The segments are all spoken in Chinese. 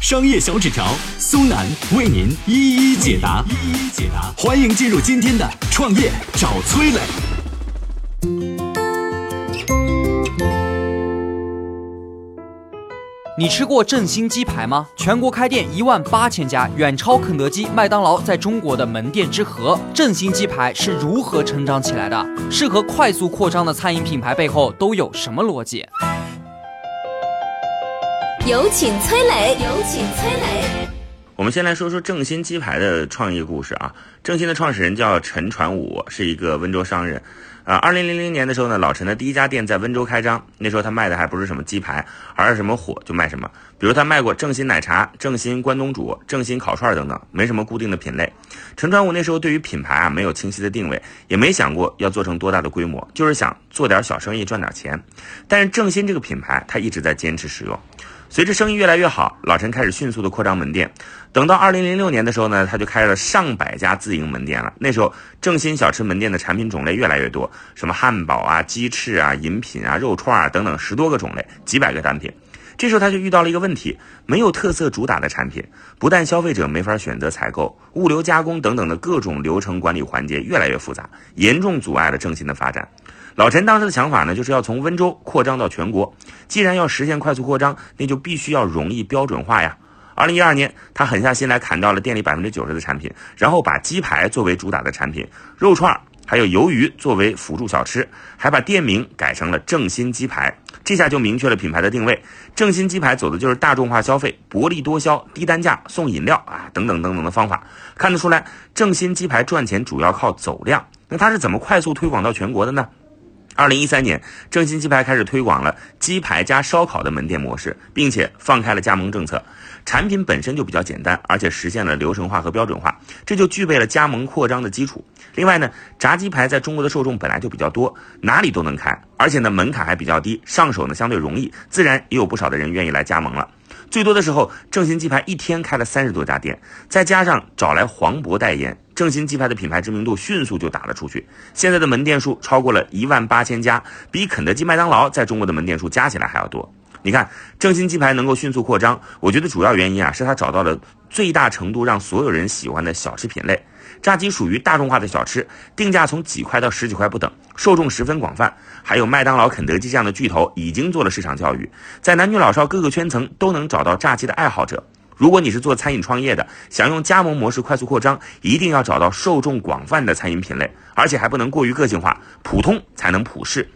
商业小纸条苏南为您一一解答，一一解答。欢迎进入今天的创业找崔磊。你吃过正新鸡排吗？全国开店一万八千家，远超肯德基、麦当劳在中国的门店之和。正新鸡排是如何成长起来的？适合快速扩张的餐饮品牌背后都有什么逻辑？有请崔磊，有请崔磊。我们先来说说正新鸡排的创业故事啊。正新的创始人叫陈传武，是一个温州商人。啊，二零零零年的时候呢，老陈的第一家店在温州开张。那时候他卖的还不是什么鸡排，而是什么火就卖什么。比如他卖过正新奶茶、正新关东煮、正新烤串等等，没什么固定的品类。陈传武那时候对于品牌啊没有清晰的定位，也没想过要做成多大的规模，就是想做点小生意赚点钱。但是正新这个品牌他一直在坚持使用。随着生意越来越好，老陈开始迅速的扩张门店。等到二零零六年的时候呢，他就开了上百家自营门店了。那时候正新小吃门店的产品种类越来越多，什么汉堡啊、鸡翅啊、饮品啊、肉串啊等等十多个种类，几百个单品。这时候他就遇到了一个问题：没有特色主打的产品，不但消费者没法选择采购，物流加工等等的各种流程管理环节越来越复杂，严重阻碍了正新的发展。老陈当时的想法呢，就是要从温州扩张到全国。既然要实现快速扩张，那就必须要容易标准化呀。二零一二年，他狠下心来砍掉了店里百分之九十的产品，然后把鸡排作为主打的产品，肉串还有鱿鱼作为辅助小吃，还把店名改成了正新鸡排。这下就明确了品牌的定位。正新鸡排走的就是大众化消费、薄利多销、低单价、送饮料啊等等等等的方法。看得出来，正新鸡排赚钱主要靠走量。那它是怎么快速推广到全国的呢？二零一三年，正新鸡排开始推广了鸡排加烧烤的门店模式，并且放开了加盟政策。产品本身就比较简单，而且实现了流程化和标准化，这就具备了加盟扩张的基础。另外呢，炸鸡排在中国的受众本来就比较多，哪里都能开，而且呢门槛还比较低，上手呢相对容易，自然也有不少的人愿意来加盟了。最多的时候，正新鸡排一天开了三十多家店，再加上找来黄渤代言。正新鸡排的品牌知名度迅速就打了出去，现在的门店数超过了一万八千家，比肯德基、麦当劳在中国的门店数加起来还要多。你看，正新鸡排能够迅速扩张，我觉得主要原因啊是他找到了最大程度让所有人喜欢的小吃品类。炸鸡属于大众化的小吃，定价从几块到十几块不等，受众十分广泛。还有麦当劳、肯德基这样的巨头已经做了市场教育，在男女老少各个圈层都能找到炸鸡的爱好者。如果你是做餐饮创业的，想用加盟模式快速扩张，一定要找到受众广泛的餐饮品类，而且还不能过于个性化，普通才能普适。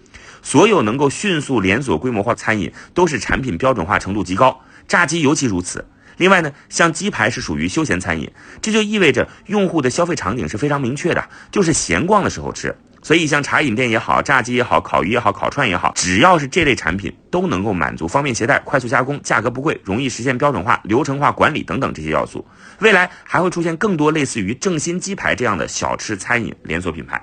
所有能够迅速连锁规模化餐饮，都是产品标准化程度极高，炸鸡尤其如此。另外呢，像鸡排是属于休闲餐饮，这就意味着用户的消费场景是非常明确的，就是闲逛的时候吃。所以，像茶饮店也好，炸鸡也好，烤鱼也好，烤串也好，只要是这类产品，都能够满足方便携带、快速加工、价格不贵、容易实现标准化、流程化管理等等这些要素。未来还会出现更多类似于正新鸡排这样的小吃餐饮连锁品牌。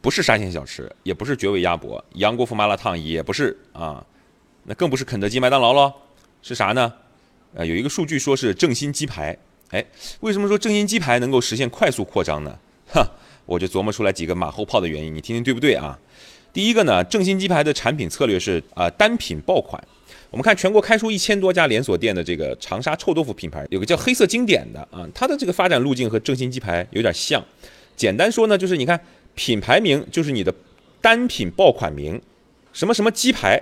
不是沙县小吃，也不是绝味鸭脖，杨国福麻辣烫也不是啊，那更不是肯德基、麦当劳喽，是啥呢？呃，有一个数据说是正新鸡排。哎，为什么说正新鸡排能够实现快速扩张呢？哈。我就琢磨出来几个马后炮的原因，你听听对不对啊？第一个呢，正新鸡排的产品策略是啊单品爆款。我们看全国开出一千多家连锁店的这个长沙臭豆腐品牌，有个叫黑色经典的啊，它的这个发展路径和正新鸡排有点像。简单说呢，就是你看品牌名就是你的单品爆款名，什么什么鸡排，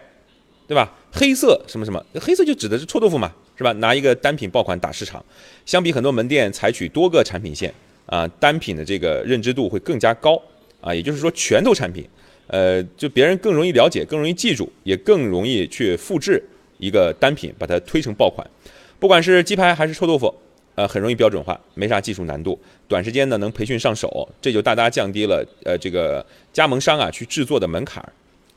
对吧？黑色什么什么，黑色就指的是臭豆腐嘛，是吧？拿一个单品爆款打市场。相比很多门店采取多个产品线。啊，单品的这个认知度会更加高啊，也就是说拳头产品，呃，就别人更容易了解，更容易记住，也更容易去复制一个单品，把它推成爆款。不管是鸡排还是臭豆腐，呃，很容易标准化，没啥技术难度，短时间呢能培训上手，这就大大降低了呃这个加盟商啊去制作的门槛儿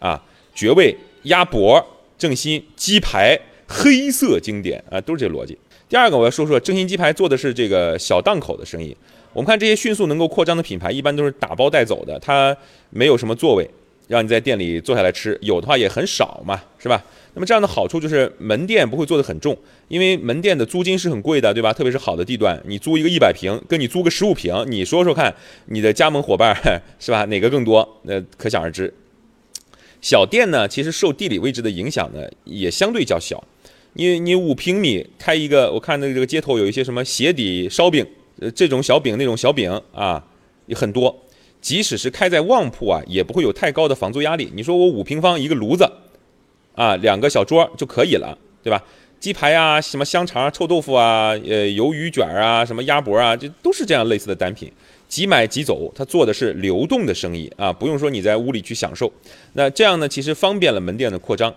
啊，绝味鸭脖、正新鸡排、黑色经典啊，都是这逻辑。第二个我要说说正新鸡排做的是这个小档口的生意。我们看这些迅速能够扩张的品牌，一般都是打包带走的，它没有什么座位，让你在店里坐下来吃，有的话也很少嘛，是吧？那么这样的好处就是门店不会做得很重，因为门店的租金是很贵的，对吧？特别是好的地段，你租一个一百平，跟你租个十五平，你说说看，你的加盟伙伴是吧？哪个更多？那可想而知。小店呢，其实受地理位置的影响呢，也相对较小。你你五平米开一个，我看那个这个街头有一些什么鞋底烧饼。呃，这种小饼那种小饼啊，也很多。即使是开在旺铺啊，也不会有太高的房租压力。你说我五平方一个炉子，啊，两个小桌就可以了，对吧？鸡排啊，什么香肠、臭豆腐啊，呃，鱿鱼卷啊，什么鸭脖啊，这都是这样类似的单品，即买即走。他做的是流动的生意啊，不用说你在屋里去享受。那这样呢，其实方便了门店的扩张。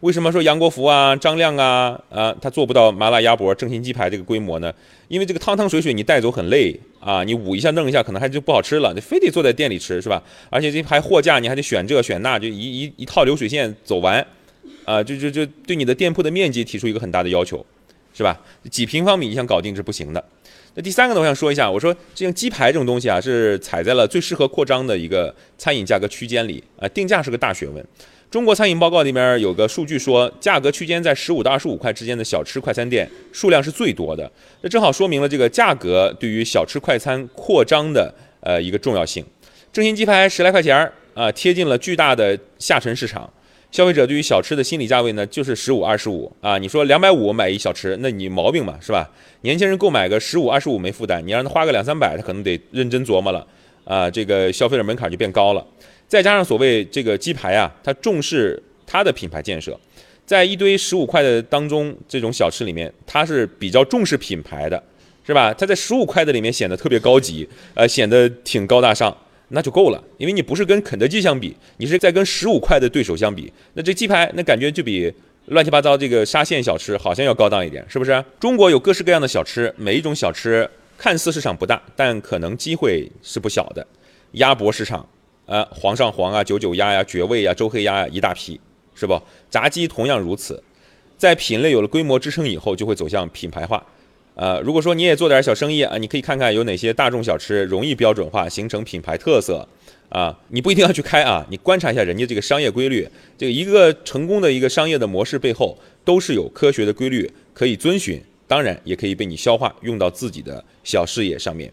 为什么说杨国福啊、张亮啊啊，他做不到麻辣鸭脖、正新鸡排这个规模呢？因为这个汤汤水水你带走很累啊，你捂一下弄一下，可能还就不好吃了。你非得坐在店里吃是吧？而且这还货架，你还得选这选那，就一一一套流水线走完，啊，就就就对你的店铺的面积提出一个很大的要求，是吧？几平方米你想搞定是不行的。那第三个呢，我想说一下，我说这样鸡排这种东西啊，是踩在了最适合扩张的一个餐饮价格区间里啊，定价是个大学问。中国餐饮报告里面有个数据说，价格区间在十五到二十五块之间的小吃快餐店数量是最多的。这正好说明了这个价格对于小吃快餐扩张的呃一个重要性。正新鸡排十来块钱儿啊，贴近了巨大的下沉市场。消费者对于小吃的心理价位呢，就是十五二十五啊。你说两百五买一小吃，那你毛病嘛，是吧？年轻人购买个十五二十五没负担，你让他花个两三百，他可能得认真琢磨了啊。这个消费的门槛就变高了。再加上所谓这个鸡排啊，它重视它的品牌建设，在一堆十五块的当中，这种小吃里面，它是比较重视品牌的，是吧？它在十五块的里面显得特别高级，呃，显得挺高大上，那就够了。因为你不是跟肯德基相比，你是在跟十五块的对手相比，那这鸡排那感觉就比乱七八糟这个沙县小吃好像要高档一点，是不是？中国有各式各样的小吃，每一种小吃看似市场不大，但可能机会是不小的。鸭脖市场。呃，皇上皇啊，九九鸭呀，绝味呀，周黑鸭呀，一大批，是不？炸鸡同样如此，在品类有了规模支撑以后，就会走向品牌化。呃，如果说你也做点小生意啊，你可以看看有哪些大众小吃容易标准化，形成品牌特色啊。你不一定要去开啊，你观察一下人家这个商业规律，这个一个成功的一个商业的模式背后，都是有科学的规律可以遵循，当然也可以被你消化，用到自己的小事业上面。